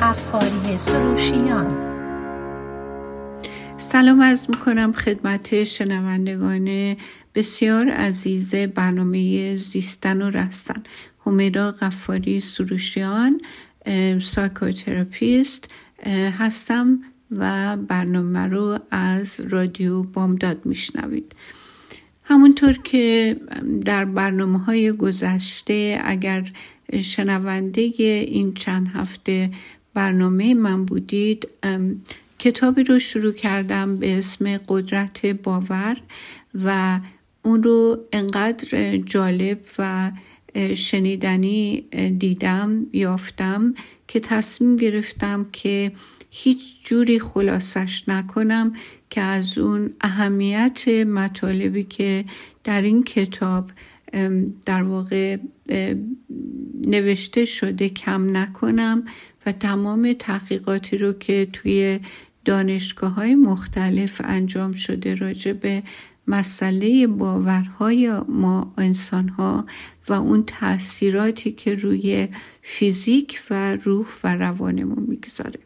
غفاری سروشیان. سلام عرض می‌کنم خدمت شنوندگان بسیار عزیز برنامه زیستن و رستن. حمیرا غفاری سروشیان psychotherapist هستم و برنامه رو از رادیو بامداد میشنوید. همونطور که در برنامه های گذشته اگر شنونده این چند هفته برنامه من بودید کتابی رو شروع کردم به اسم قدرت باور و اون رو انقدر جالب و شنیدنی دیدم یافتم که تصمیم گرفتم که هیچ جوری خلاصش نکنم که از اون اهمیت مطالبی که در این کتاب در واقع نوشته شده کم نکنم. و تمام تحقیقاتی رو که توی دانشگاه های مختلف انجام شده راجع به مسئله باورهای ما انسان ها و اون تاثیراتی که روی فیزیک و روح و روانمون می‌گذاره.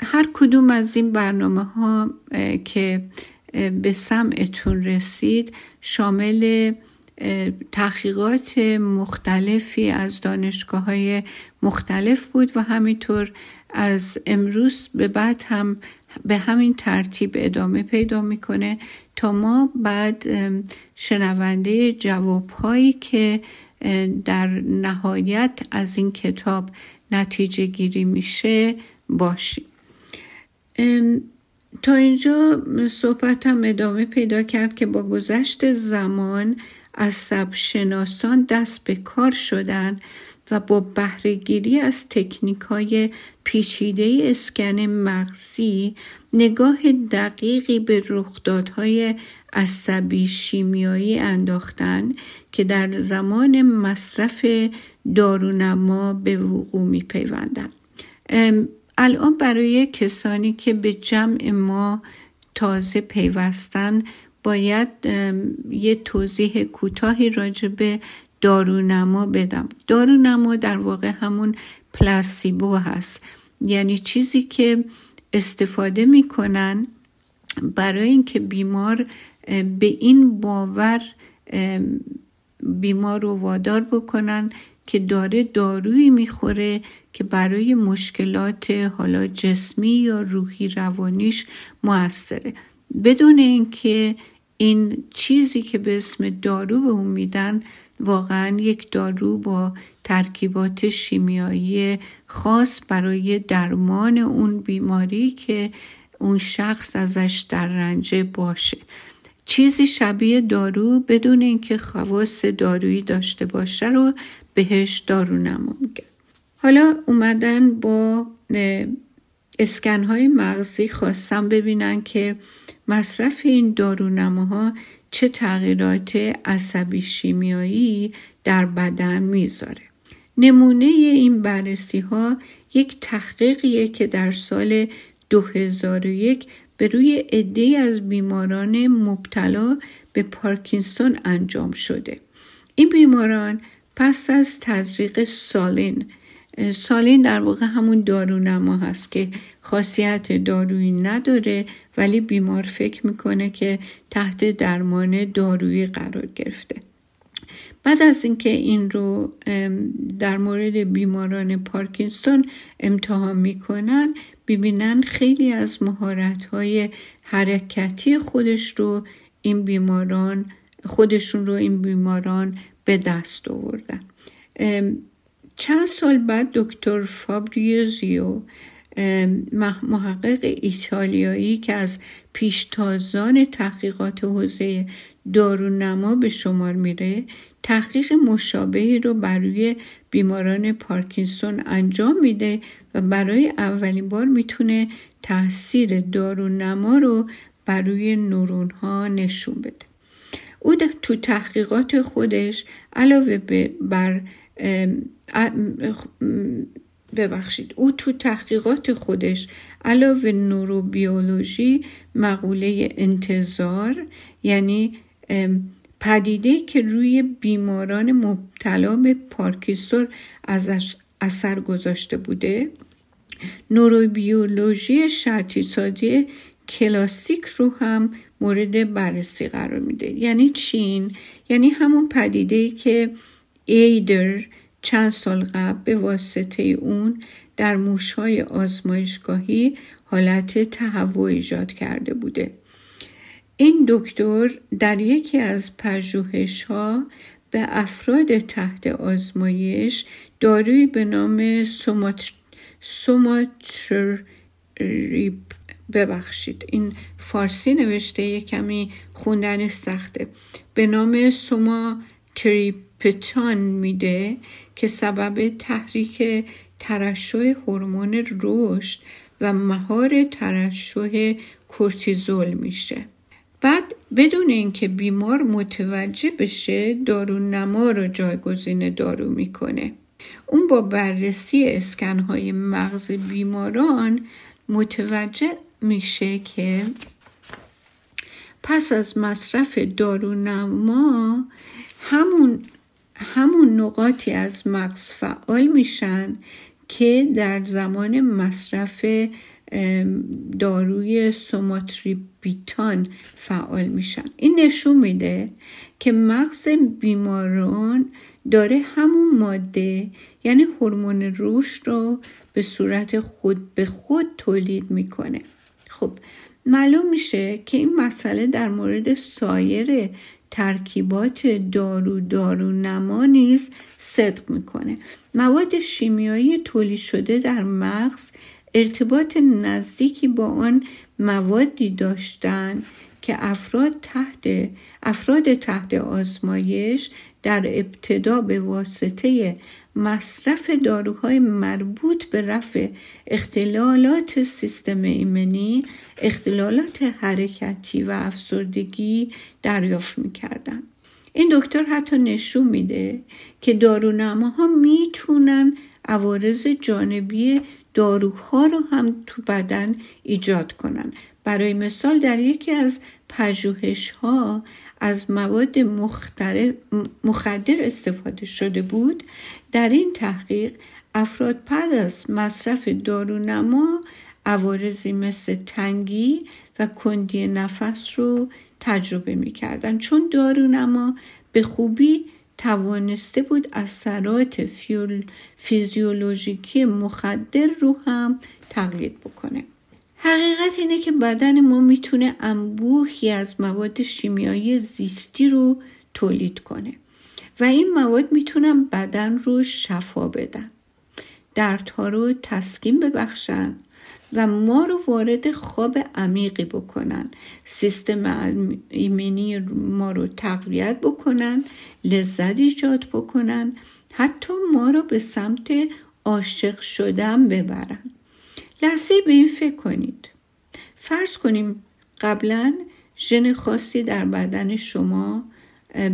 هر کدوم از این برنامه ها که به سمعتون رسید شامل تحقیقات مختلفی از دانشگاه های مختلف بود و همینطور از امروز به بعد هم به همین ترتیب ادامه پیدا می‌کنه تا ما بعد شنونده جواب هایی که در نهایت از این کتاب نتیجه گیری میشه باشیم. تا اینجا صحبتم ادامه پیدا کرد که با گذشت زمان از شناسان دست به کار شدن و با بهرهگیری از تکنیک های پیچیده اسکن مغزی نگاه دقیقی به رخدادهای عصبی شیمیایی انداختن که در زمان مصرف دارونما به وقوع می پیوندن. الان برای کسانی که به جمع ما تازه پیوستن باید یه توضیح کوتاهی راجع به دارونما بدم. دارونما در واقع همون پلاسیبو هست. یعنی چیزی که استفاده می‌کنن برای اینکه بیمار به این باور بیمار رو وادار بکنن که داره دارویی می‌خوره که برای مشکلات حالا جسمی یا روحی روانیش موثره. بدون اینکه این چیزی که به اسم دارو به اون میدن واقعا یک دارو با ترکیبات شیمیایی خاص برای درمان اون بیماری که اون شخص ازش در رنجه باشه. چیزی شبیه دارو بدون اینکه خواص دارویی داشته باشه رو بهش دارو میگن حالا اومدن با اسکنهای مغزی خواستم ببینن که مصرف این دارونماها چه تغییرات عصبی شیمیایی در بدن می‌ذاره. نمونه این بررسی ها یک تحقیقیه که در سال 2001 به روی عده از بیماران مبتلا به پارکینسون انجام شده. این بیماران پس از تزریق سالین سالین در واقع همون دارونما هست که خاصیت دارویی نداره ولی بیمار فکر می‌کنه که تحت درمان دارویی قرار گرفته. بعد از اینکه این رو در مورد بیماران پارکینسون امتحان می‌کنن ببینن خیلی از مهارت های حرکتی خودش رو این بیماران خودشون رو این بیماران به دست آوردن. چند سال بعد دکتر فابریوزیو محقق ایتالیایی که از پیشتازان تحقیقات حوزه دارونما به شمار میره تحقیق مشابهی رو برای بیماران پارکینسون انجام میده و برای اولین بار می‌تونه تاثیر دارونما رو برای نورون ها نشون بده. او تو تحقیقات خودش علاوه بر ببخشید. او تو تحقیقات خودش علاوه نوروبیولوژی مقوله انتظار یعنی پدیده که روی بیماران مبتلا به پارکینسون ازش اثر گذاشته بوده نوروبیولوژی شرطی سازی کلاسیک رو هم مورد بررسی قرار میده. یعنی چین؟ یعنی همون پدیده که ایدر چند سال قبل به واسطه اون در موشهای آزمایشگاهی حالت تهوع ایجاد کرده بوده. این دکتر در یکی از پژوهش ها به افراد تحت آزمایش دارویی به نام سوماتریپ ببخشید. این فارسی نوشته یه کمی خوندن سخته. به نام سوما تریپتان میده که سبب تحریک ترشح هورمون رشد و مهار ترشح کورتیزول میشه. بعد بدون اینکه بیمار متوجه بشه دارو نما رو جایگزین دارو می‌کنه. اون با بررسی اسکنهای مغز بیماران متوجه میشه که پس از مصرف دارونما همون همون نقاطی از مغز فعال میشن که در زمان مصرف داروی سوماتریبیتان فعال میشن. این نشون میده که مغز بیماران داره همون ماده یعنی هورمون رشد رو به صورت خود به خود تولید می‌کنه. خب معلوم میشه که این مسئله در مورد سایر ترکیبات دارو دارو نما نیز صدق می‌کنه. مواد شیمیایی تولید شده در مغز ارتباط نزدیکی با آن موادی داشتند که افراد تحت افراد تحت آزمایش در ابتدا به واسطه مصرف داروهای مربوط به رفع اختلالات سیستم ایمنی اختلالات حرکتی و افسردگی دریافت می‌کردن این دکتر حتی نشون میده که دارونماها می‌تونن عوارض جانبی داروها رو هم تو بدن ایجاد کنن. برای مثال در یکی از پژوهش ها از مواد مخدر استفاده شده بود در این تحقیق افراد پد از مصرف دارونما عوارضی مثل تنگی و کندی نفس رو تجربه می‌کردن. چون دارونما به خوبی توانسته بود اثرات فیزیولوژیکی مخدر رو هم تقلید بکنه. حقیقت اینه که بدن ما می‌تونه انبوهی از مواد شیمیایی زیستی رو تولید کنه. و این مواد می‌تونن بدن رو شفا بدن. دردها رو تسکین ببخشن و ما رو وارد خواب عمیقی بکنن. سیستم ایمنی ما رو تقویت بکنن لذت ایجاد بکنن حتی ما رو به سمت عاشق شدن ببرن. لحظه به این فکر کنید. فرض کنیم قبلا ژن خاصی در بدن شما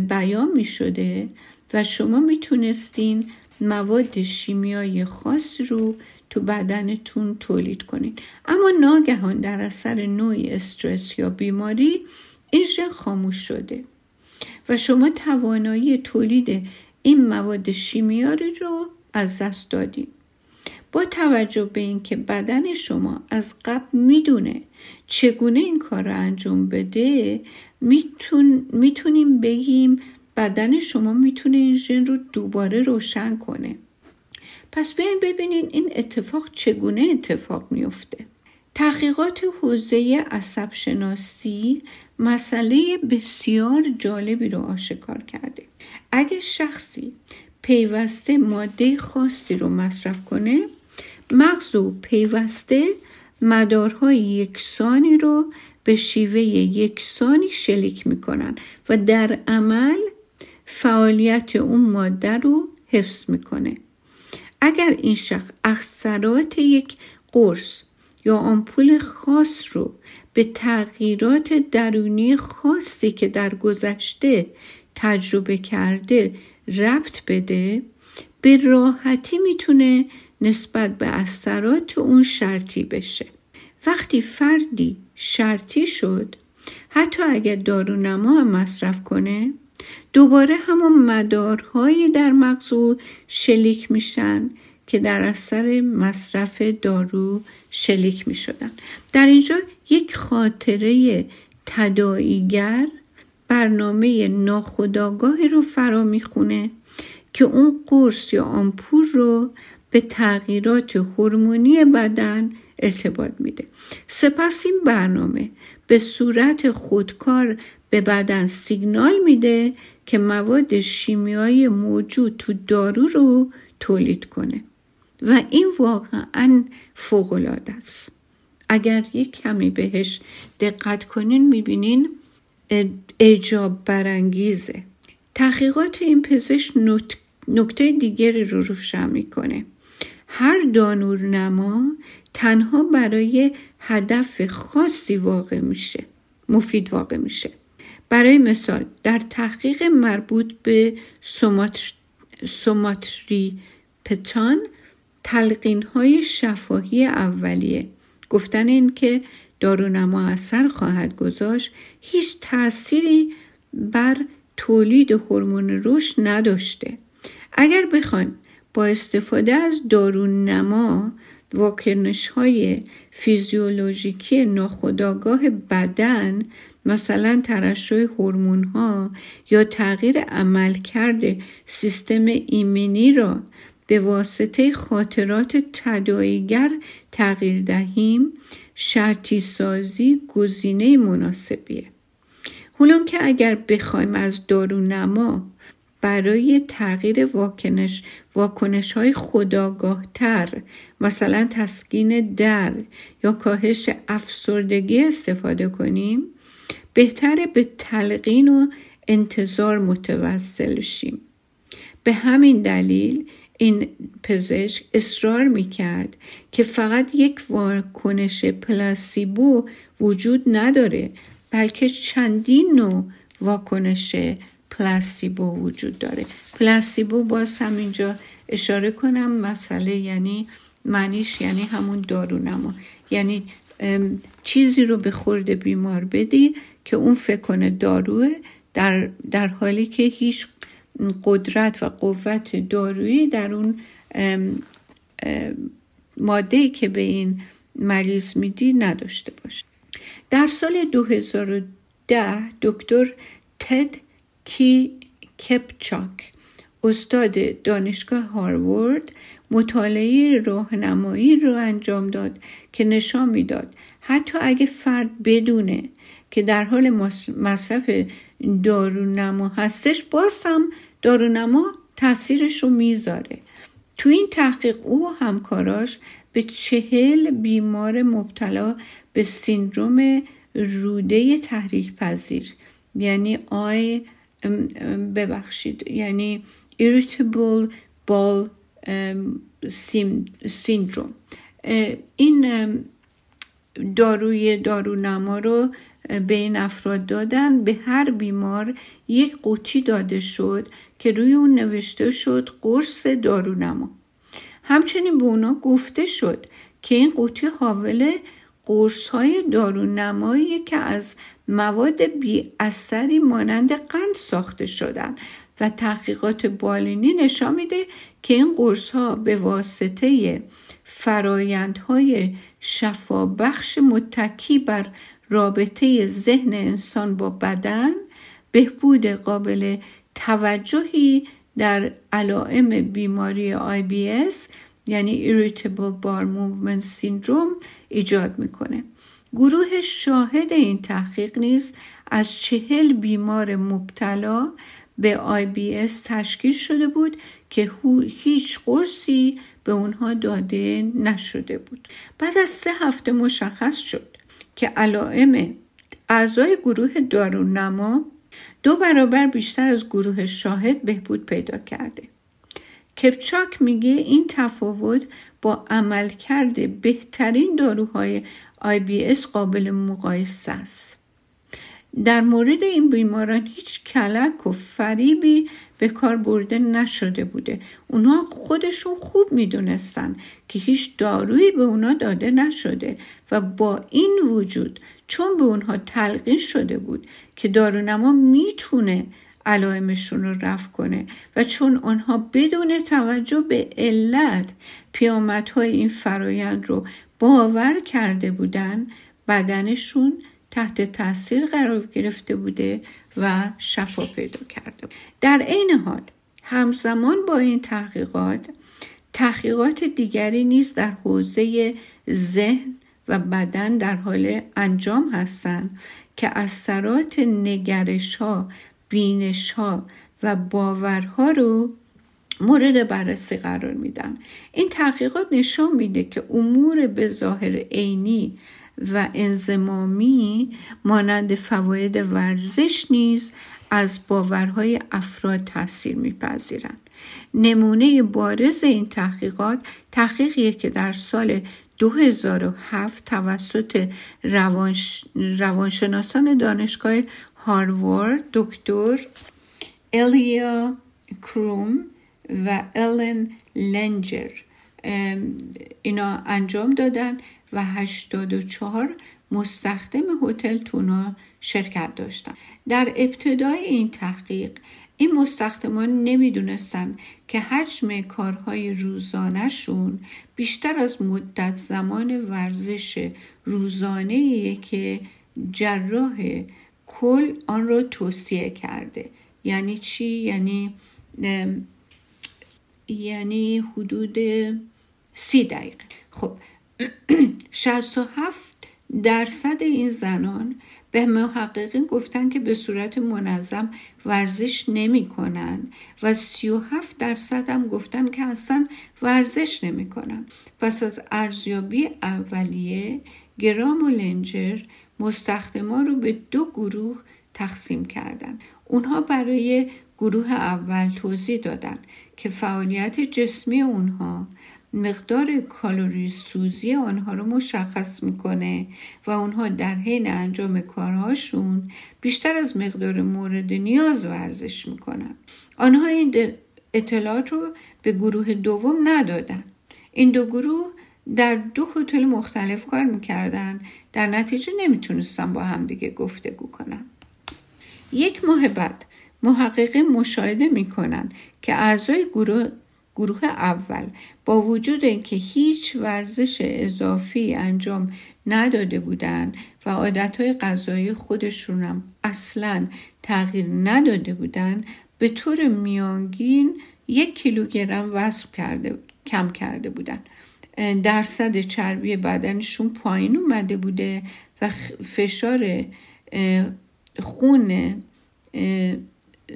بیان می شده و شما می‌تونستین مواد شیمیایی خاص رو تو بدنتون تولید کنید. اما ناگهان در اثر نوعی استرس یا بیماری این ژن خاموش شده و شما توانایی تولید این مواد شیمیایی رو از دست دادید با توجه به اینکه بدن شما از قبل می‌دونه چگونه این کار رو انجام بده میتون می‌تونیم بگیم بدن شما می‌تونه این ژن رو دوباره روشن کنه. پس بیاین ببینین این اتفاق چگونه اتفاق میفته. تحقیقات حوزه عصب شناسی مسئله بسیار جالبی رو آشکار کرده. اگه شخصی پیوسته ماده خاصی رو مصرف کنه مغز و پیوسته مدارهای یکسانی رو به شیوه یکسانی شلیک می‌کنن و در عمل فعالیت اون ماده رو حفظ می‌کنه. اگر این شخص اثرات یک قرص یا آمپول خاص رو به تغییرات درونی خاصی که در گذشته تجربه کرده ربط بده به راحتی می‌تونه نسبت به اثرات اون شرطی بشه. وقتی فردی شرطی شد حتی اگر دارونما هم مصرف کنه دوباره همون مدارهایی در مغز شلیک میشن که در اثر مصرف دارو شلیک می شدن. در اینجا یک خاطره تداییگر برنامه ناخداگاهی رو فرا می‌خونه که اون قرص یا آمپور رو به تغییرات هورمونی بدن ارتباط میده. سپس این برنامه به صورت خودکار به بدن سیگنال میده که مواد شیمیایی موجود تو دارو رو تولید کنه. و این واقعا فوقالعاده است. اگر یک کمی بهش دقت کنین می‌بینین اجاب برانگیزه. تحقیقات این پزشک نکته دیگری رو روشن می‌کنه. هر دانور نما تنها برای هدف خاصی واقع میشه مفید واقع میشه. برای مثال در تحقیق مربوط به سوماتری پتان تلقین های شفاهی اولیه. گفتن این که دارونما اثر خواهد گذاشت هیچ تأثیری بر تولید هورمون رشد نداشته. اگر بخوایم با استفاده از دارونما واکنش های فیزیولوژیکی ناخودآگاه بدن مثلا ترشح هورمون ها یا تغییر عملکرد سیستم ایمنی را به واسطه خاطرات تداییگر تغییر دهیم شرطی سازی گزینه مناسبیه. حالا که اگر بخوایم از دارونما برای تغییر واکنش واکنش های خداگاه تر مثلا تسکین در یا کاهش افسردگی استفاده کنیم بهتره به تلقین و انتظار متوسل شیم. به همین دلیل این پزشک اصرار می کرد که فقط یک واکنش پلاسیبو وجود نداره بلکه چندین نوع واکنش پلاسیبو وجود داره. پلاسیبو باز هم اینجا اشاره کنم مسئله یعنی معنیش یعنی همون دارونما یعنی چیزی رو به خورد بیمار بدی که اون فکر کنه داروه در, در حالی که هیچ قدرت و قوت دارویی در اون ماده که به این مریض میدی نداشته باشه. در سال 2010 دکتر تد کی کپچاک استاد دانشگاه هاروارد مطالعه راهنمایی رو انجام داد که نشان می‌داد. حتی اگه فرد بدونه که در حال مصرف دارونما هستش باز هم دارونما تاثیرش رو می‌ذاره. تو این تحقیق او و همکاراش به چهل بیمار مبتلا به سیندروم روده تحریک پذیر یعنی آی ببخشید. یعنی irritable ball syndrome این داروی دارونما رو به این افراد دادن. به هر بیمار یک قوطی داده شد که روی اون نوشته شد قرص دارونما. همچنین به اونا گفته شد که این قوطی حاول قرص های دارونمایی که از مواد بی اثری مانند قند ساخته شدن و تحقیقات بالینی نشان میده که این قرص ها به واسطه فرایندهای شفابخش متکی بر رابطه ذهن انسان با بدن بهبود قابل توجهی در علائم بیماری IBS یعنی Irritable Bar Movement Syndrome ایجاد می‌کنه. گروه شاهد این تحقیق نیز از چهل بیمار مبتلا به IBS تشکیل شده بود که هیچ قرصی به اونها داده نشده بود. بعد از سه هفته مشخص شد که علائم اعضای گروه دارونما دو برابر بیشتر از گروه شاهد بهبود پیدا کرده. کپچاک میگه این تفاوت با عملکرد بهترین داروهای IBS قابل مقایسه است. در مورد این بیماران هیچ کلک و فریبی به کار برده نشده بوده. اونها خودشون خوب می‌دونستن که هیچ دارویی به اونها داده نشده و با این وجود چون به اونها تلقین شده بود که دارونما می‌تونه علائمشون رو رفع کنه. و چون آنها بدون توجه به علت پیامدهای این فرایند رو باور کرده بودن بدنشون تحت تاثیر قرار گرفته بوده و شفا پیدا کرده در عین حال همزمان با این تحقیقات تحقیقات دیگری نیز در حوزه ذهن و بدن در حال انجام هستند که اثرات نگرش ها بینش ها و باورها رو مورد بررسی قرار میدن. این تحقیقات نشان میده که امور به ظاهر عینی و انزمامی مانند فواید ورزش نیز از باورهای افراد تاثیر میپذیرند نمونه بارز این تحقیقات تحقیقیه که در سال 2007 توسط روانش... روانشناسان دانشگاه هاروارد دکتر الیا کروم و الن لنجر اینا انجام دادن و 84 مستخدم هتل تونا شرکت داشتن در ابتدای این تحقیق این مستخدمان نمی‌دونستن که حجم کارهای روزانهشون بیشتر از مدت زمان ورزش روزانه که جراح کل آن را توصیه کرده یعنی چی؟ یعنی یعنی حدود سی دقیقه خب 67 درصد این زنان به محققین گفتن که به صورت منظم ورزش نمی کنن و 37 درصد هم گفتن که اصلا ورزش نمی کنن. پس از ارزیابی اولیه گرام و لنجر مستخدما رو به دو گروه تقسیم کردن. اونها برای گروه اول توضیح دادن که فعالیت جسمی اونها مقدار کالری سوزی آنها رو مشخص می‌کنه و اونها در حین انجام کارهاشون بیشتر از مقدار مورد نیاز ورزش می‌کنن. آنها این اطلاعات رو به گروه دوم ندادن. این دو گروه در دو هتل مختلف کار می‌کردن. در نتیجه نمی‌تونستن با همدیگه گفتگو کنن. یک ماه بعد محققین مشاهده می‌کنن که اعضای گروه گروه اول با وجود اینکه هیچ ورزش اضافی انجام نداده بودند و عادتهای غذایی خودشون هم اصلا تغییر نداده بودند به طور میانگین یک کیلوگرم وزن کرده کم کرده بودند درصد چربی بدنشون پایین اومده بوده و فشار خون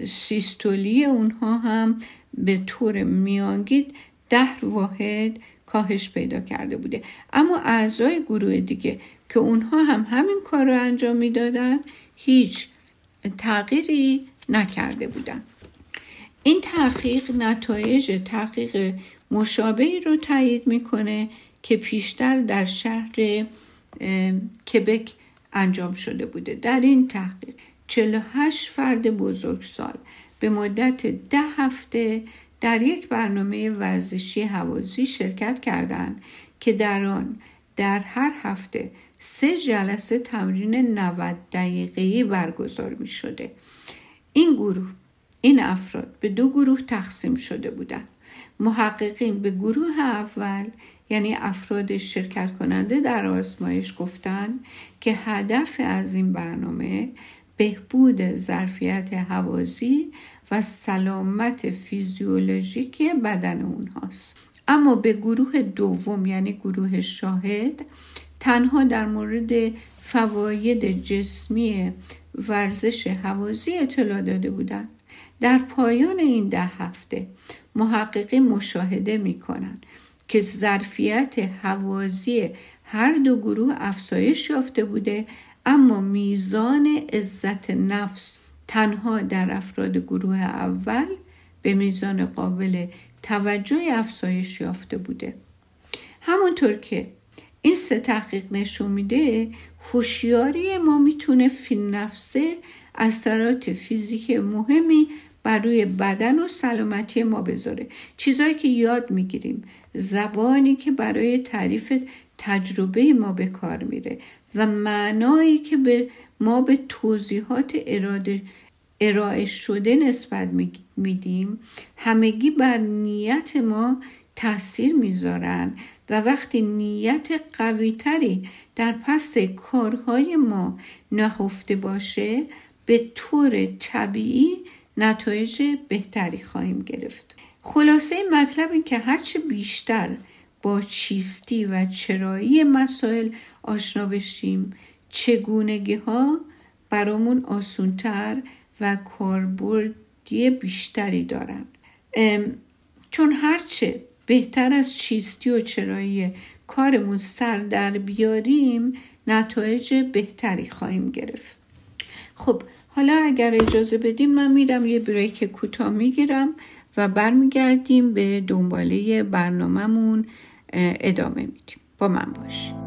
سیستولی اونها هم به طور میانگید ده واحد کاهش پیدا کرده بوده. اما اعضای گروه دیگه که اونها هم همین کار رو انجام می‌دادن هیچ تغییری نکرده بودن. این تحقیق نتایج تحقیق مشابهی رو تایید می‌کنه که پیشتر در شهر کبک انجام شده بوده در این تحقیق 48 فرد بزرگسال به مدت ده هفته در یک برنامه ورزشی حوازی شرکت کردند که در آن در هر هفته سه جلسه تمرین 90 دقیقه‌ای برگزار می شده. این گروه این افراد به دو گروه تقسیم شده بودند. محققین به گروه اول یعنی افراد شرکت کننده در آزمایش گفتند که هدف از این برنامه بهبود ظرفیت حوازی و سلامت فیزیولوژیکی بدن اونهاست. اما به گروه دوم یعنی گروه شاهد تنها در مورد فواید جسمی ورزش حوازی اطلاع داده بودند در پایان این ده هفته محققین مشاهده می کنند که ظرفیت حوازی هر دو گروه افزایش یافته بوده اما میزان عزت نفس تنها در افراد گروه اول به میزان قابل توجه افزایش یافته بوده. همونطور که این سه تحقیق نشون میده هوشیاری ما می‌تونه فی نفسه اثرات فیزیکی مهمی بر روی بدن و سلامتی ما بذاره. چیزایی که یاد می‌گیریم. زبانی که برای تعریف تجربه ما به کار میره و معنایی که به ما به توضیحات اراده ارائه شده نسبت میدیم همگی بر نیت ما تاثیر می‌ذارن و وقتی نیت قویتری در پس کارهای ما نهفته باشه به طور طبیعی نتایج بهتری خواهیم گرفت. خلاصه مطلب این که هرچه بیشتر با چیستی و چرایی مسائل آشنا بشیم چگونگی ها برامون آسونتر و کاربردی بیشتری دارن. چون هرچه بهتر از چیستی و چرایی کارمون سر در بیاریم نتایج بهتری خواهیم گرفت. خب حالا اگر اجازه بدیم من میرم یه بریک کوتاه می‌گیرم و برمیگردیم به دنباله برنامهمون ادامه میدیم. با من باشیم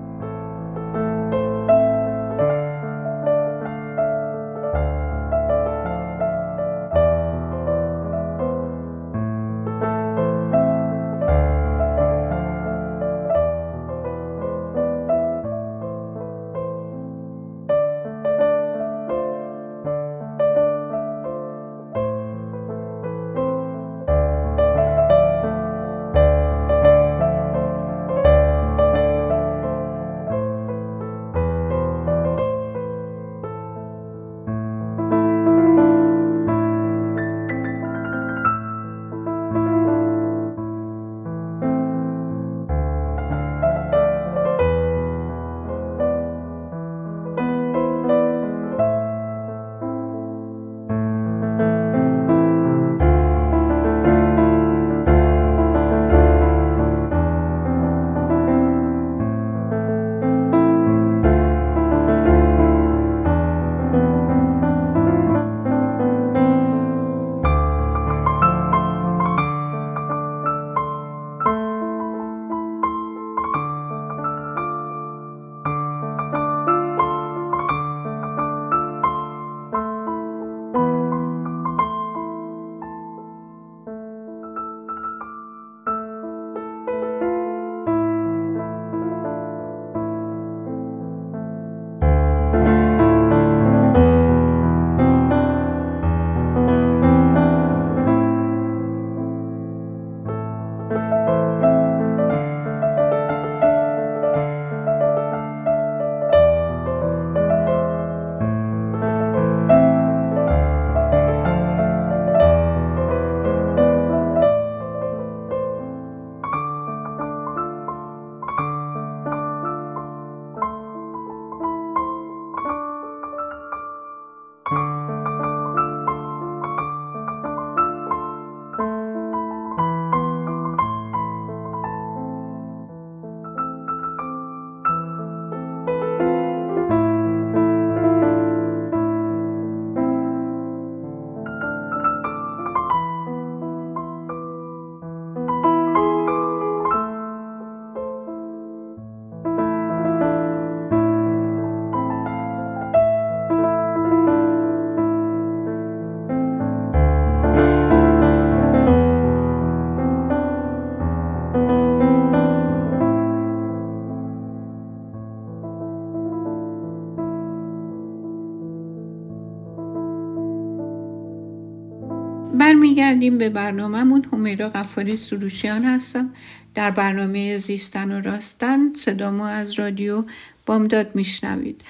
برمیگردیم به برنامهمون. همیرا غفاری سروشیان هستم. در برنامه زیستن و راستن صدامو از رادیو بامداد میشنوید.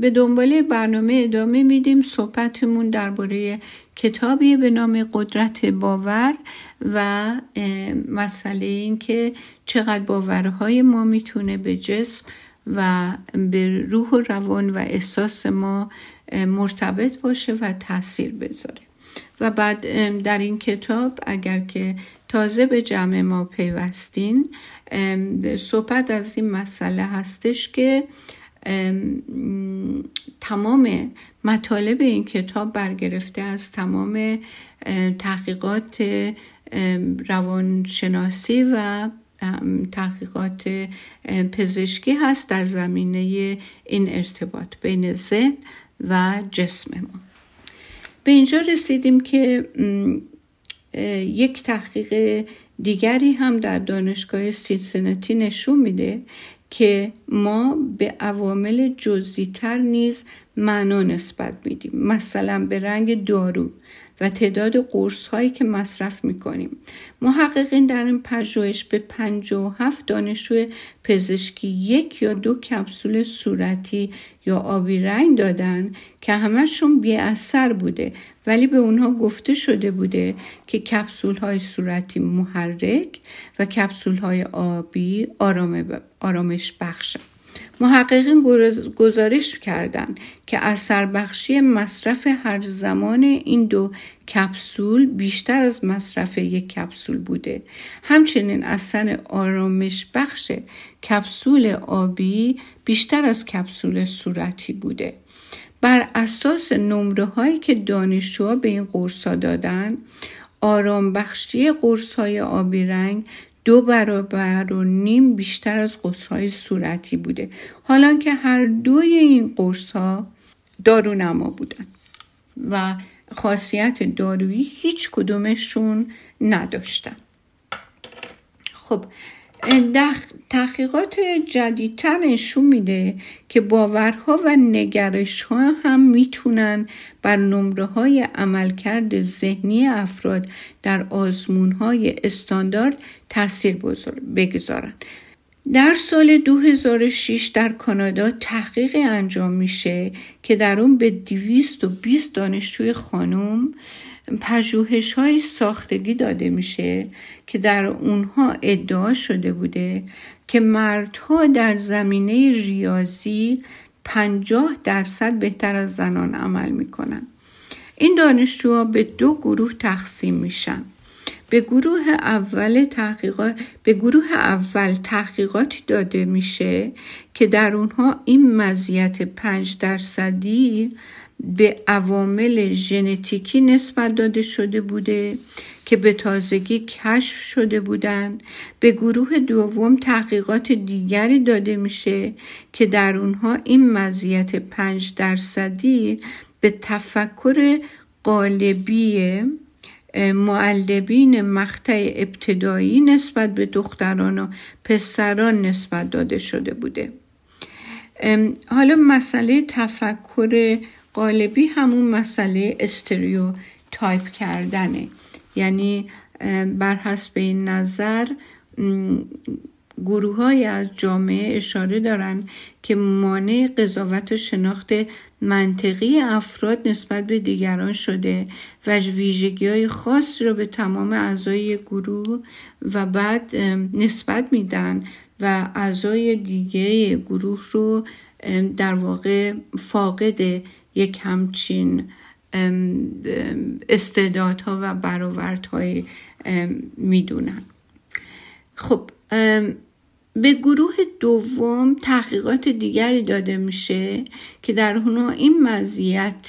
به دنبال برنامه ادامه میدیم. صحبتمون درباره کتابی به نام قدرت باور و مسئله این که چقدر باورهای ما می‌تونه به جسم و به روح و روان و احساس ما مرتبط باشه و تاثیر بذاره. و بعد در این کتاب اگر که تازه به جمع ما پیوستین صحبت از این مسئله هستش که تمام مطالب این کتاب برگرفته از تمام تحقیقات روانشناسی و تحقیقات پزشکی هست در زمینه این ارتباط بین ذهن و جسم ما به اینجا رسیدیم که یک تحقیق دیگری هم در دانشگاه سیسنتی نشون میده که ما به عوامل جزیتر نیز معنا نسبت میدیم. مثلا به رنگ دارو. و تعداد قرص هایی که مصرف می‌کنیم. محققین در این پژوهش به 57 دانشجو پزشکی یک یا دو کپسول صورتی یا آبی رنگ دادن که همشون بی اثر بوده ولی به اونها گفته شده بوده که کپسول های صورتی محرک و کپسول های آبی آرامش بخشن. محققین گزارش کردند که اثر بخشی مصرف هر زمان این دو کپسول بیشتر از مصرف یک کپسول بوده. همچنین اثر آرامش بخش کپسول آبی بیشتر از کپسول صورتی بوده. بر اساس نمره هایی که دانشجوها به این قرص دادن آرام بخشی قرص های آبی رنگ دو برابر و نیم بیشتر از های صورتی بوده. حالا که هر دوی این قرص ها دارونما بودن و خاصیت دارویی هیچ کدومشون نداشتن. خب تحقیقات جدیدتر نشون میده که باورها و نگرش ها هم می‌تونن بر نمره های عملکرد ذهنی افراد در آزمون های استاندارد تاثیر بگذارن. در سال 2006 در کانادا تحقیقی انجام میشه که در اون به 220 دانشجوی خانم پژوهش های ساختگی داده میشه که در اونها ادعا شده بوده که مردها در زمینه ریاضی پنجاه درصد بهتر از زنان عمل می‌کنن. این دانشجوها به دو گروه تقسیم میشن. به گروه اول تحقیقات به گروه اول تحقیقاتی داده میشه که در اونها این مزیت پنج درصدی به عوامل ژنتیکی نسبت داده شده بوده که به تازگی کشف شده بودند به گروه دوم تحقیقات دیگری داده میشه که در اونها این مزیت پنج درصدی به تفکر قالبی معلبین مقطع ابتدایی نسبت به دختران و پسران نسبت داده شده بوده. حالا مسئله تفکر قالبی همون مسئله استریو تایپ کردنه. یعنی بر حسب این نظر گروه های از جامعه اشاره دارن که مانع قضاوت و شناخت منطقی افراد نسبت به دیگران شده و ویژگی های خاص را به تمام اعضای گروه و بعد نسبت میدن و اعضای دیگه گروه رو در واقع فاقد یک همچین استعدادها و برآوردهای می‌دونن. خب به گروه دوم تحقیقات دیگری داده میشه که در اونها این مزیت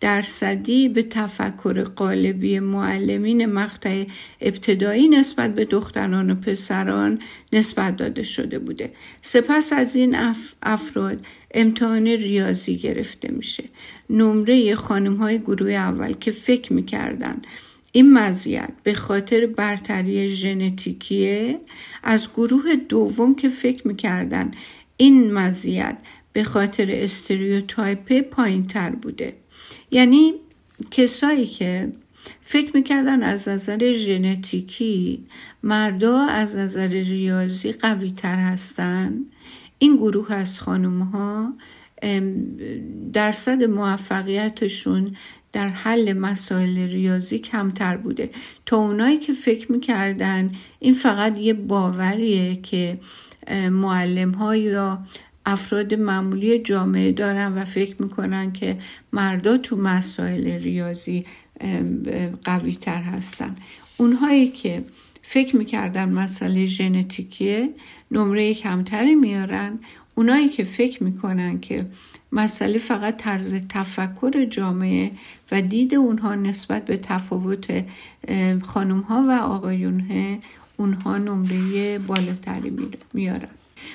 درصدی به تفکر قالبی معلمین مقطع ابتدایی نسبت به دختران و پسران نسبت داده شده بوده. سپس از این افراد امتحان ریاضی گرفته میشه. نمره خانم های گروه اول که فکر می‌کردن این مزیت به خاطر برتری ژنتیکیه از گروه دوم که فکر می‌کردن این مزیت به خاطر استریوتایپ پایین تر بوده. یعنی کسایی که فکر می‌کردن از نظر ژنتیکی مردا از نظر ریاضی قوی تر هستن این گروه از خانم ها درصد موفقیتشون در حل مسائل ریاضی کمتر بوده. تا اونایی که فکر می‌کردن این فقط یه باوریه که معلم ها یا افراد معمولی جامعه دارن و فکر می‌کنن که مردا تو مسائل ریاضی قوی تر هستن. اونهایی که فکر می‌کردن مسئله ژنتیکیه نمره کمتری میارن. اونایی که فکر می‌کنن که مسئله فقط طرز تفکر جامعه و دید اونها نسبت به تفاوت خانم ها و آقایون اونها نمره بالاتری میارن.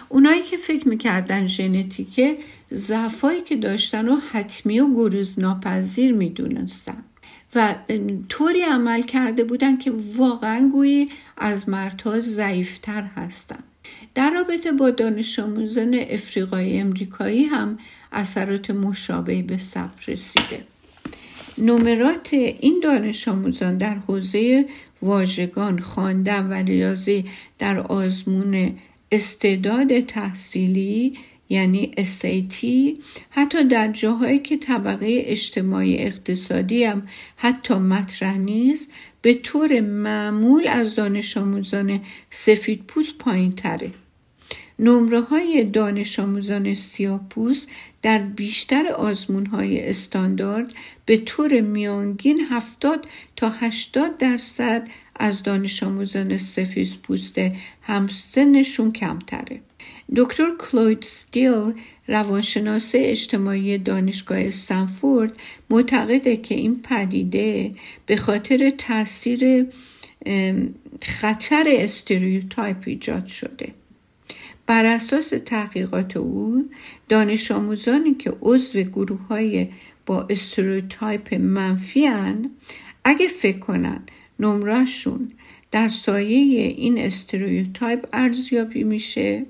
اونایی که فکر می‌کردن ژنتیکه ضعفایی که داشتن رو حتمی و گروز ناپذیر می‌دونستن و طوری عمل کرده بودن که واقعا گویی از مردها ضعیفتر هستن. در رابطه با دانش آموزان افریقایی امریکایی هم اثرات مشابهی به ثبت رسیده نمرات این دانش آموزان در حوزه واژگان خواندن و ریاضی در آزمون استعداد تحصیلی یعنی SAT حتی در جاهایی که طبقه اجتماعی اقتصادی هم حتی مطرح نیست به طور معمول از دانش آموزان سفید پوست پایین تره. نمره های دانش آموزان سیاپوس در بیشتر آزمون های استاندارد به طور میانگین 70 تا 80 درصد از دانش آموزان سفید پوست همسنشون کمتره. دکتر کلود استیل روانشناس اجتماعی دانشگاه استنفورد معتقده که این پدیده به خاطر تاثیر خطر stereotype ایجاد شده بر اساس تحقیقات او دانش آموزانی که عضو گروه های با stereotype منفی ان اگه فکر کنن نمراشون در سایه این stereotype ارزیابی میشه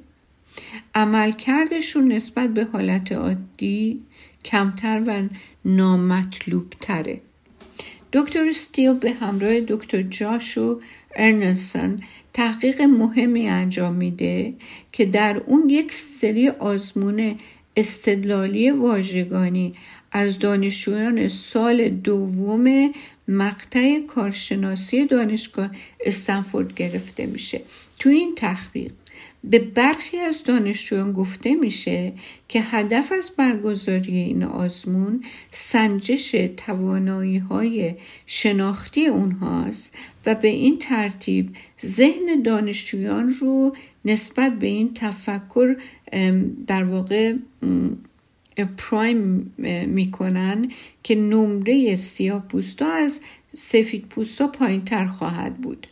عملکردشون نسبت به حالت عادی کمتر و نامطلوب تره دکتر استیل به همراه دکتر جاشوا آرونسون تحقیق مهمی انجام میده که در اون یک سری آزمون استدلالی واژگانی از دانشجویان سال دوم مقطع کارشناسی دانشگاه استنفورد گرفته میشه. تو این تحقیق به برخی از دانشجویان گفته میشه که هدف از برگزاری این آزمون سنجش توانایی های شناختی اونهاست و به این ترتیب ذهن دانشجویان رو نسبت به این تفکر در واقع پرایم می‌کنن که نمره سیاه پوستا از سفید پوستا پایین تر خواهد بود.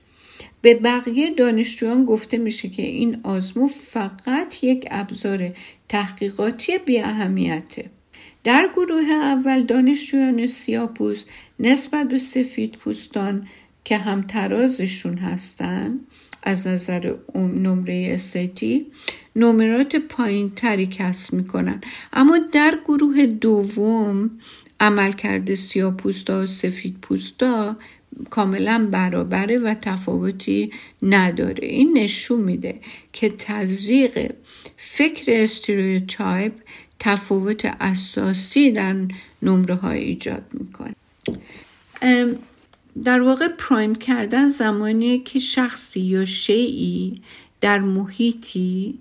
به بقیه دانشجویان گفته میشه که این آزمون فقط یک ابزار تحقیقاتی بی اهمیته. در گروه اول دانشجویان سیاپوس نسبت به سفید پوستان که هم ترازشون هستن از نظر نمره استی نمرات پایین تری کسب می‌کنن اما در گروه دوم عملکرد سیاپوستا و سفید پوستا کاملا برابره و تفاوتی نداره. این نشون میده که تزریق فکر استریوتایپ تفاوت اساسی در نمره های ایجاد می‌کنه. در واقع پرایم کردن زمانیه که شخصی یا شیعی در محیطی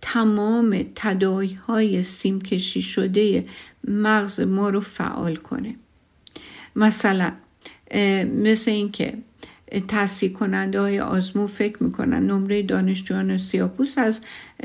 تمام تدایی های سیمکشی شده مغز ما رو فعال کنه. مثلا مثل اینکه تصحیح کننده های آزمو فکر می‌کنن نمره دانشجویان سیاپوس از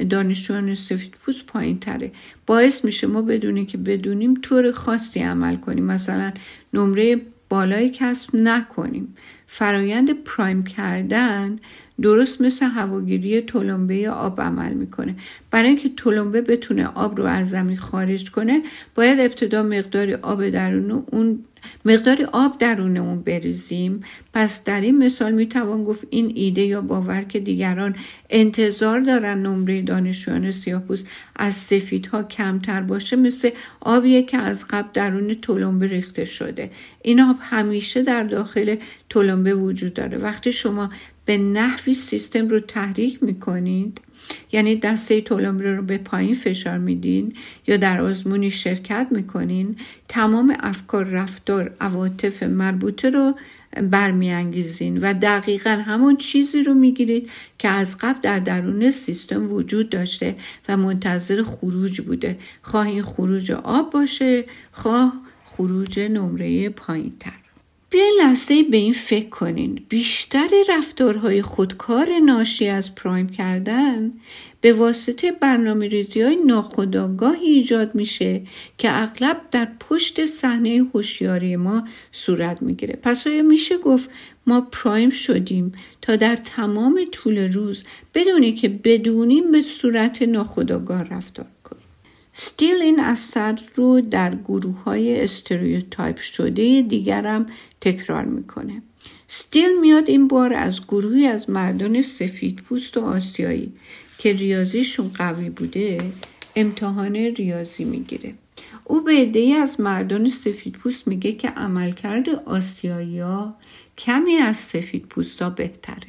دانشجویان سفیدپوست پایین تره باعث میشه ما بدونیم که بدونیم طور خاصی عمل کنیم. مثلا نمره بالای کسب نکنیم. فرایند پرایم کردن درست مثل هواگیری تلمبه آب عمل می‌کنه. برای اینکه تلمبه بتونه آب رو از زمین خارج کنه باید ابتدا مقدار آب درون اون مقدار آب درون اون بریزیم. پس در این مثال می‌توان گفت این ایده یا باور که دیگران انتظار دارن نمره دانشجویان سیاپوس از سفیدها کمتر باشه مثل آبیه که از قبل درون تلمبه ریخته شده. این آب همیشه در داخل تلمبه وجود داره. وقتی شما به نحوی سیستم رو تحریک می‌کنید. یعنی دسته تولمبره رو به پایین فشار میدین یا در آزمونی شرکت می‌کنین. تمام افکار رفتار عواطف مربوطه رو برمیانگیزین و دقیقا همون چیزی رو می‌گیرید که از قبل در درون سیستم وجود داشته و منتظر خروج بوده. خواه این خروج آب باشه خواه خروج نمره پایین تر بیاین لحظه به این فکر کنین. بیشتر رفتارهای خودکار ناشی از پرایم کردن به واسطه برنامه ریزی های ایجاد میشه که اغلب در پشت صحنه هوشیاری ما صورت می‌گیره. پس آیا میشه گفت ما prime شدیم تا در تمام طول روز بدون اینکه بدونیم به صورت ناخودآگاه رفتار؟ استیل این اثر رو در گروه های stereotype شده دیگرم تکرار می‌کنه. استیل میاد این بار از گروهی از مردان سفید پوست و آسیایی که ریاضیشون قوی بوده امتحان ریاضی می‌گیره او به عده از مردان سفید پوست میگه که عملکرد آسیایی ها کمی از سفید پوستا بهتره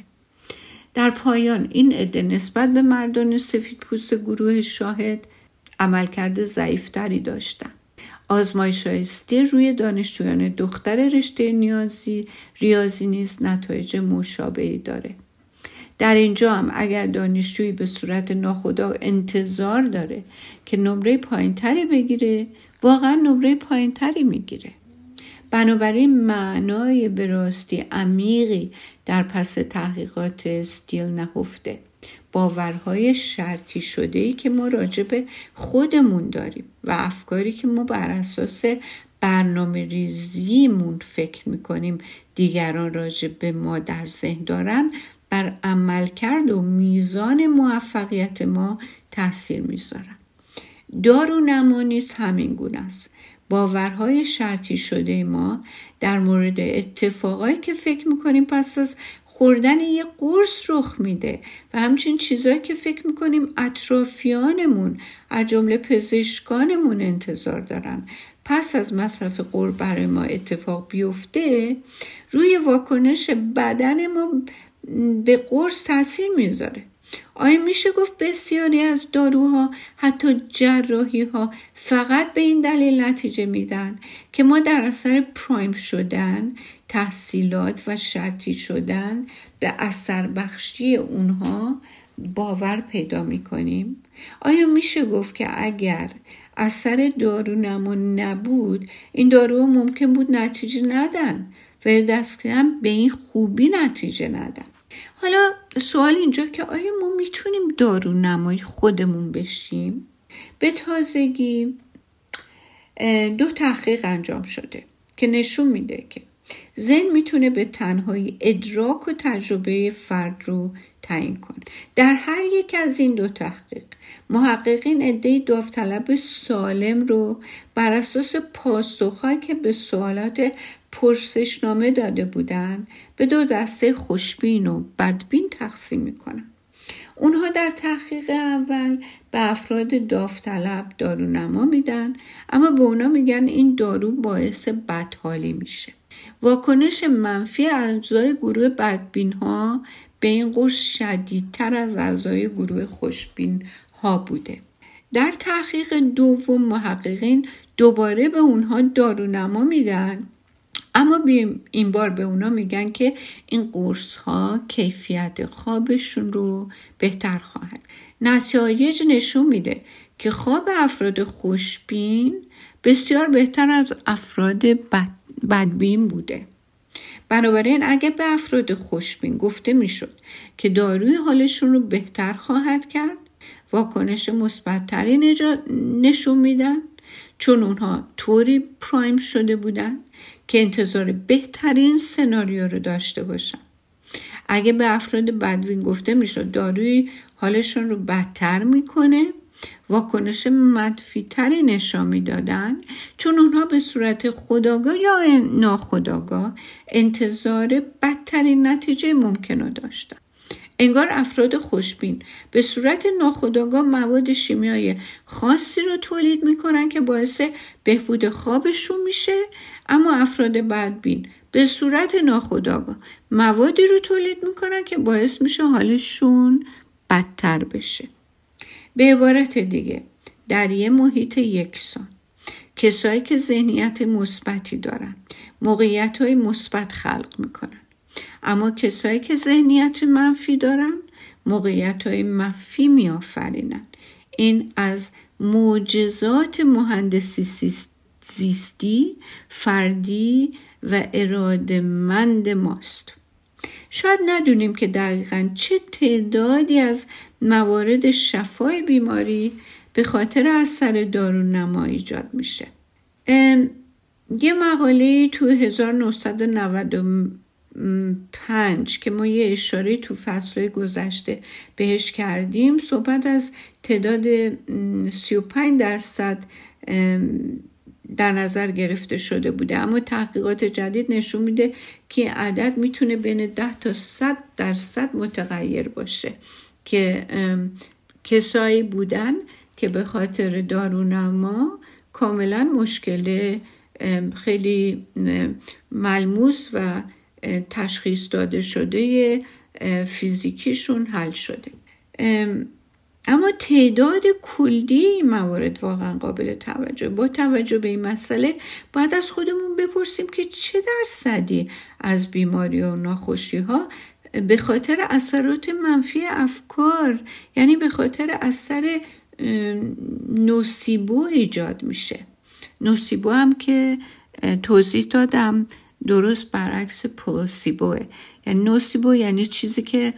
در پایان این عده نسبت به مردان سفید پوست گروه شاهد عملکرد ضعیفتری داشتن. آزمایش های روی دانشجویان دختر رشته نیازی ریاضی نیز نتایج مشابهی داره. در اینجا هم اگر دانشجویی به صورت ناخدا انتظار داره که نمره پایینتری بگیره واقعا نمره پایینتری می‌گیره. بنابراین معنای به راستی عمیقی در پس تحقیقات استیل نهفته. باورهای شرطی شده ای که ما راجع به خودمون داریم و افکاری که ما بر اساس برنامه ریزیمون فکر می‌کنیم دیگران راجع به ما در ذهن دارن بر عملکرد و میزان موفقیت ما تاثیر می‌ذارن. دارو نمانیز همین گونه است. باورهای شرطی شده ما در مورد اتفاقایی که فکر می‌کنیم پس از خوردن یه قرص رخ میده و همچنین چیزهایی که فکر می‌کنیم اطرافیانمون از جمله پزشکانمون انتظار دارن. پس از مصرف قرص برای ما اتفاق بیفته روی واکنش بدن ما به قرص تاثیر می‌ذاره. آیا میشه گفت بسیاری از داروها حتی جراحی ها فقط به این دلیل نتیجه میدن که ما در اثر پرایم شدن تحصیلات و شرطی شدن به اثر بخشی اونها باور پیدا می‌کنیم؟ آیا میشه گفت که اگر اثر دارو نما نبود این دارو ممکن بود نتیجه ندن و دست به این خوبی نتیجه ندن؟ حالا سوال اینجا که آیا ما می‌تونیم دارو نمای خودمون بشیم؟ به تازگی دو تحقیق انجام شده که نشون میده که زن می‌تونه به تنهایی ادراک و تجربه فرد رو تعیین کنه در هر یک از این دو تحقیق محققین عده داوطلب سالم رو بر اساس پاسخهایی که به سوالات پرسشنامه داده بودن به دو دسته خوشبین و بدبین تقسیم می‌کنن. اونها در تحقیق اول به افراد داوطلب دارونما میدن اما به اونا میگن این دارو باعث بدحالی میشه. واکنش منفی اعضای گروه بدبین ها به این قرص شدیدتر از اعضای گروه خوشبین ها بوده. در تحقیق دوم محققین دوباره به اونها دارونما میدن. اما این بار به اونا میگن که این قرص ها کیفیت خوابشون رو بهتر خواهد. نتایج نشون میده که خواب افراد خوشبین بسیار بهتر از افراد بد بدبین بوده. بنابراین اگه به افراد خوشبین گفته می‌شد که داروی حالشون رو بهتر خواهد کرد واکنش مثبتتری نشون میدن چون اونها طوری پرایم شده بودن که انتظار بهترین سناریو رو داشته باشن. اگه به افراد بدوین گفته می‌شد داروی حالشون رو بدتر می‌کنه واکنش منفی تری نشان می‌دادن چون اونها به صورت خداگاه یا ناخداگاه انتظار بدترین نتیجه ممکن رو داشتن. انگار افراد خوشبین به صورت ناخداگاه مواد شیمیایی خاصی رو تولید می‌کنن که باعث بهبود خوابشون میشه اما افراد بدبین به صورت ناخداگاه موادی رو تولید می‌کنن که باعث میشه حالشون بدتر بشه. به عبارت دیگه در یه محیط یکسان. کسایی که ذهنیت مثبتی دارن موقعیت های مثبت خلق می‌کنن. اما کسایی که ذهنیت منفی دارن موقعیت های منفی میآفرینن. این از معجزات مهندسی زیستی فردی و ارادمند ماست. شاید ندونیم که دقیقا چه تعدادی از موارد شفای بیماری به خاطر اثر دارو ایجاد میشه. یه مقاله تو 1995 که ما یه اشاره تو فصل گذشته بهش کردیم صحبت از تعداد 35 درصد در نظر گرفته شده بوده. اما تحقیقات جدید نشون میده که عدد می‌تونه بین 10 تا 100 درصد متغیر باشه. که کسایی بودن که به خاطر دارونما کاملا مشکل خیلی ملموس و تشخیص داده شده فیزیکیشون حل شده. اما تعداد کلی موارد واقعا قابل توجه. با توجه به این مسئله باید از خودمون بپرسیم که چه درصدی از بیماری و ناخوشی ها به خاطر اثرات منفی افکار یعنی به خاطر اثر نوسیبو ایجاد میشه. نوسیبو هم که توضیح دادم درست برعکس پلوسیبوه یعنی نوسیبو یعنی چیزی که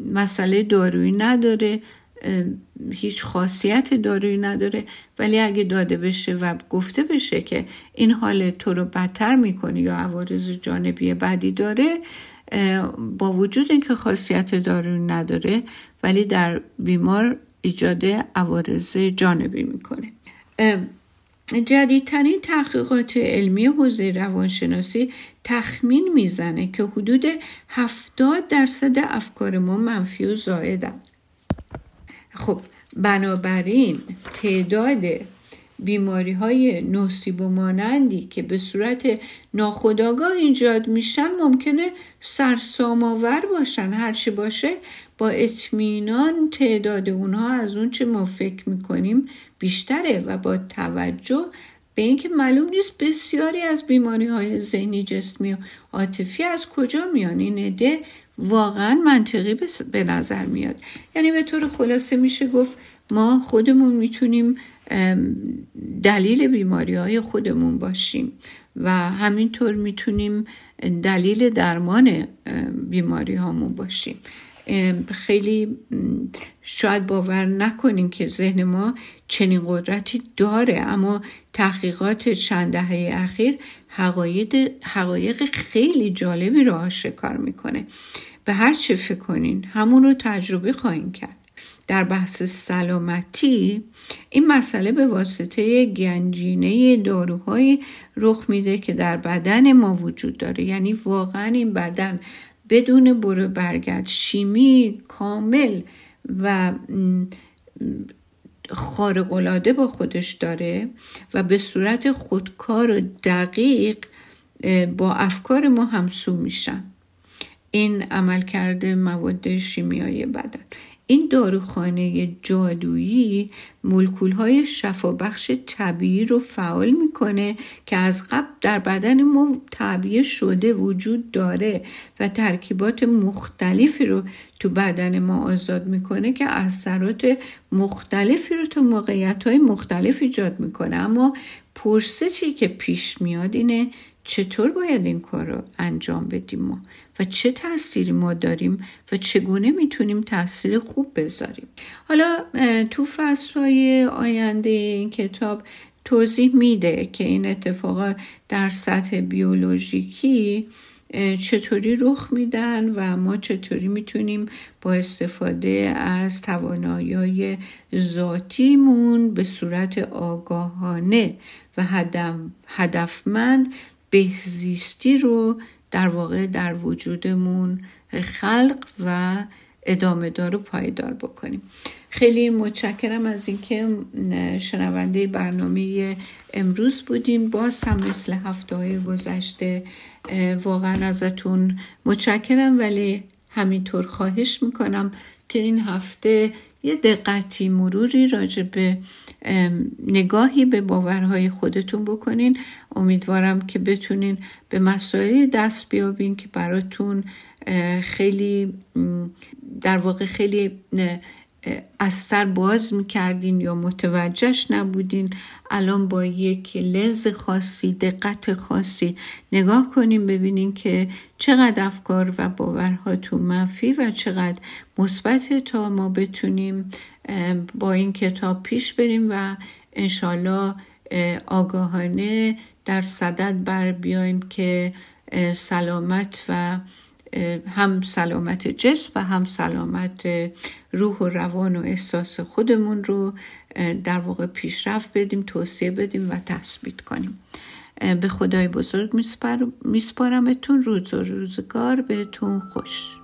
مسئله دارویی نداره هیچ خاصیت دارویی نداره. ولی اگه داده بشه و گفته بشه که این حال تو رو بدتر می‌کنه یا عوارض جانبی بدی داره با وجود اینکه خاصیت دارویی نداره ولی در بیمار ایجاد عوارض جانبی می‌کنه. جدیدترین تحقیقات علمی حوزه روانشناسی تخمین می‌زنه که حدود 70 درصد افکار ما منفی و زائدن. خب بنابراین تعداد بیماری های نوسیب و مانندی که به صورت ناخودآگاه ایجاد میشن ممکنه سرسام آور باشن هرچی باشه با اطمینان تعداد اونها از اون چه ما فکر می‌کنیم بیشتره و با توجه به اینکه معلوم نیست بسیاری از بیماری های ذهنی جسمی و عاطفی از کجا میان. این عده واقعا منطقی به نظر میاد. یعنی به طور خلاصه میشه گفت ما خودمون می‌تونیم دلیل بیماری های خودمون باشیم و همینطور می‌تونیم دلیل درمان بیماری هامون باشیم. خیلی شاید باور نکنین که ذهن ما چنین قدرتی داره اما تحقیقات چند دهه اخیر حقایق خیلی جالبی رو آشکار می‌کنه. به هر چه فکر کنین همون رو تجربه خواهیم کرد. در بحث سلامتی این مسئله به واسطه گنجینه داروهایی رخ میده که در بدن ما وجود داره. یعنی واقعا این بدن بدون برو برگرد شیمی کامل و خارقلاده با خودش داره و به صورت خودکار و دقیق با افکار ما همسو میشن. این عمل کرده مواد شیمیایی بدن. این داروخانه جادویی مولکول های شفابخش طبیعی رو فعال می‌کنه که از قبل در بدن ما طبیعه شده وجود داره و ترکیبات مختلفی رو تو بدن ما آزاد می‌کنه که اثرات مختلفی رو تو موقعیت های مختلف ایجاد می‌کنه. اما پرسشی که پیش میاد اینه چطور باید این کار رو انجام بدیم ما؟ و چه تاثیری ما داریم و چگونه می‌تونیم تاثیر خوب بذاریم؟ حالا تو فصلهای آینده این کتاب توضیح میده که این اتفاقا در سطح بیولوژیکی چطوری رخ میدن و ما چطوری می‌تونیم با استفاده از توانایی ذاتیمون به صورت آگاهانه و هدفمند بهزیستی رو در واقع در وجودمون خلق و ادامه دار و پایدار بکنیم. خیلی متشکرم از اینکه شنونده برنامه امروز بودیم. باز هم مثل هفته های گذشته واقعا ازتون متشکرم ولی همینطور خواهش می‌کنم که این هفته یه دقتی مروری راجع به نگاهی به باورهای خودتون بکنین. امیدوارم که بتونین به مسائلی دست بیابین که براتون خیلی در واقع خیلی استر باز می‌کردین یا متوجهش نبودین. الان با یک لز خاصی دقت خاصی نگاه کنیم ببینین که چقدر افکار و باورهاتون منفی و چقدر مثبت تا ما بتونیم با این کتاب پیش بریم و انشالله آگاهانه در صدد بر بیایم که سلامت و هم سلامت جسم و هم سلامت روح و روان و احساس خودمون رو در واقع پیشرفت بدیم توصیه بدیم و تثبیت کنیم. به خدای بزرگ میسپارمتون. روز و روزگار بهتون خوش.